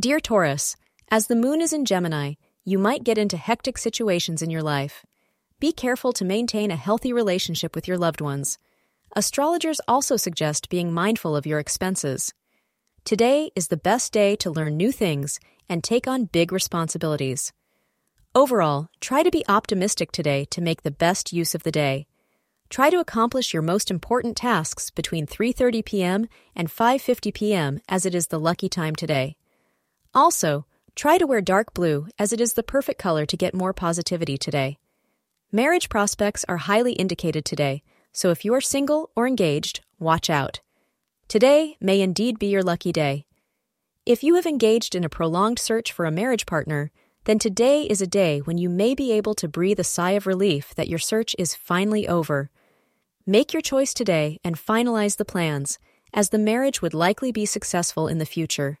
Dear Taurus, as the moon is in Gemini, you might get into hectic situations in your life. Be careful to maintain a healthy relationship with your loved ones. Astrologers also suggest being mindful of your expenses. Today is the best day to learn new things and take on big responsibilities. Overall, try to be optimistic today to make the best use of the day. Try to accomplish your most important tasks between 3:30 p.m. and 5:50 p.m. as it is the lucky time today. Also, try to wear dark blue as it is the perfect color to get more positivity today. Marriage prospects are highly indicated today, so if you are single or engaged, watch out. Today may indeed be your lucky day. If you have engaged in a prolonged search for a marriage partner, then today is a day when you may be able to breathe a sigh of relief that your search is finally over. Make your choice today and finalize the plans, as the marriage would likely be successful in the future.